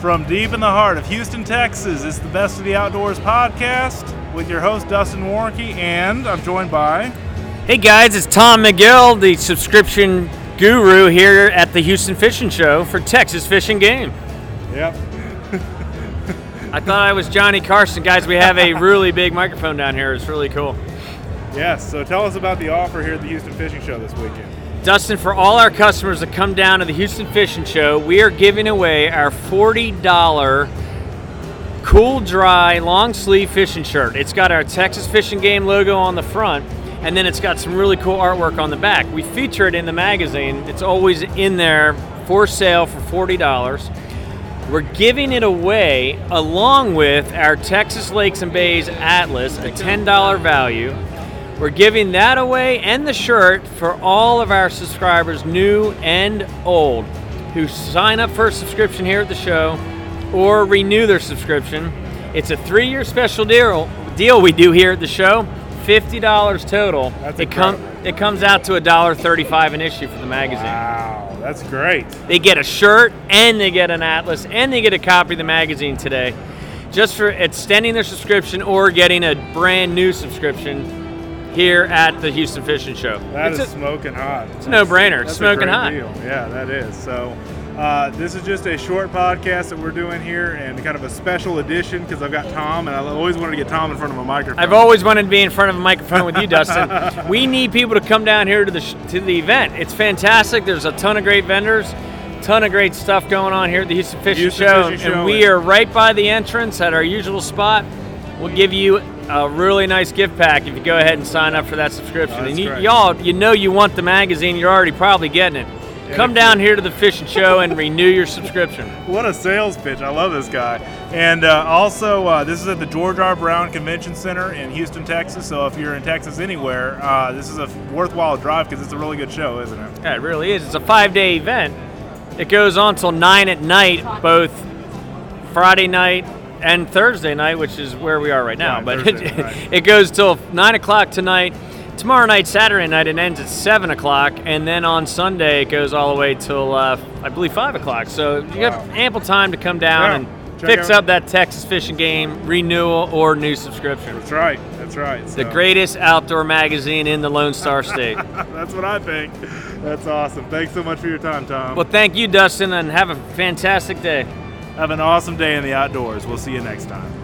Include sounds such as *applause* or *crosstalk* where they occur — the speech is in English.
From deep in the heart of Houston, Texas, it's the Best of the Outdoors podcast with your host, Dustin Warnke, and I'm joined by. Hey guys, it's Tom McGill, the subscription guru here at the Houston Fishing Show for Texas Fish & Game. Yep. *laughs* I thought I was Johnny Carson. Guys, we have a *laughs* really big microphone down here. It's really cool. Yes, so tell us about the offer here at the Houston Fishing Show this weekend. Dustin, for all our customers that come down to the Houston Fishing Show, we are giving away our $40 cool, dry, long sleeve fishing shirt. It's got our Texas Fish & Game logo on the front, and then it's got some really cool artwork on the back. We feature it in the magazine, it's always in there for sale for $40. We're giving it away along with our Texas Lakes and Bays Atlas, a $10 value. We're giving that away and the shirt for all of our subscribers, new and old, who sign up for a subscription here at the show or renew their subscription. It's a three-year special deal deal we do here at the show. Fifty dollars total. That's it com- it comes out to a dollar thirty-five an issue for the magazine. Wow, that's great. They get a shirt and they get an atlas and they get a copy of the magazine today, just for extending their subscription or getting a brand new subscription here at the Houston Fishing Show. That it's is a- smoking hot. It's a no-brainer. It's smoking hot. Deal. Yeah, that is. So, uh, this is just a short podcast that we're doing here, and kind of a special edition because I've got Tom, and I always wanted to get Tom in front of a microphone. I've always wanted to be in front of a microphone with you, Dustin. we need people to come down here to the sh- to the event. It's fantastic. There's a ton of great vendors, ton of great stuff going on here at the Houston Fishing, Houston Show, Fishing and Show, we and- are right by the entrance at our usual spot. We'll give you a really nice gift pack if you go ahead and sign up for that subscription. Oh, and you, y'all, you know you want the magazine. You're already probably getting it. Come down here to the Fishing Show and renew your subscription. What a sales pitch! I love this guy. And uh, also, uh, this is at the George R. Brown Convention Center in Houston, Texas. So if you're in Texas anywhere, uh, this is a worthwhile drive because it's a really good show, isn't it? Yeah, it really is. It's a five day event. It goes on till 9 at night, both Friday night and Thursday night, which is where we are right now. Right, but Thursday it, *laughs* it goes till 9 o'clock tonight. Tomorrow night, Saturday night, it ends at 7 o'clock. And then on Sunday, it goes all the way till, uh, I believe, 5 o'clock. So you Wow. have ample time to come down Yeah. and Check fix out- up that Texas Fish & Game renewal or new subscription. That's right. That's right. The greatest outdoor magazine in the Lone Star *laughs* State. That's what I think. That's awesome. Thanks so much for your time, Tom. well, thank you, Dustin, and have a fantastic day. Have an awesome day in the outdoors. We'll see you next time.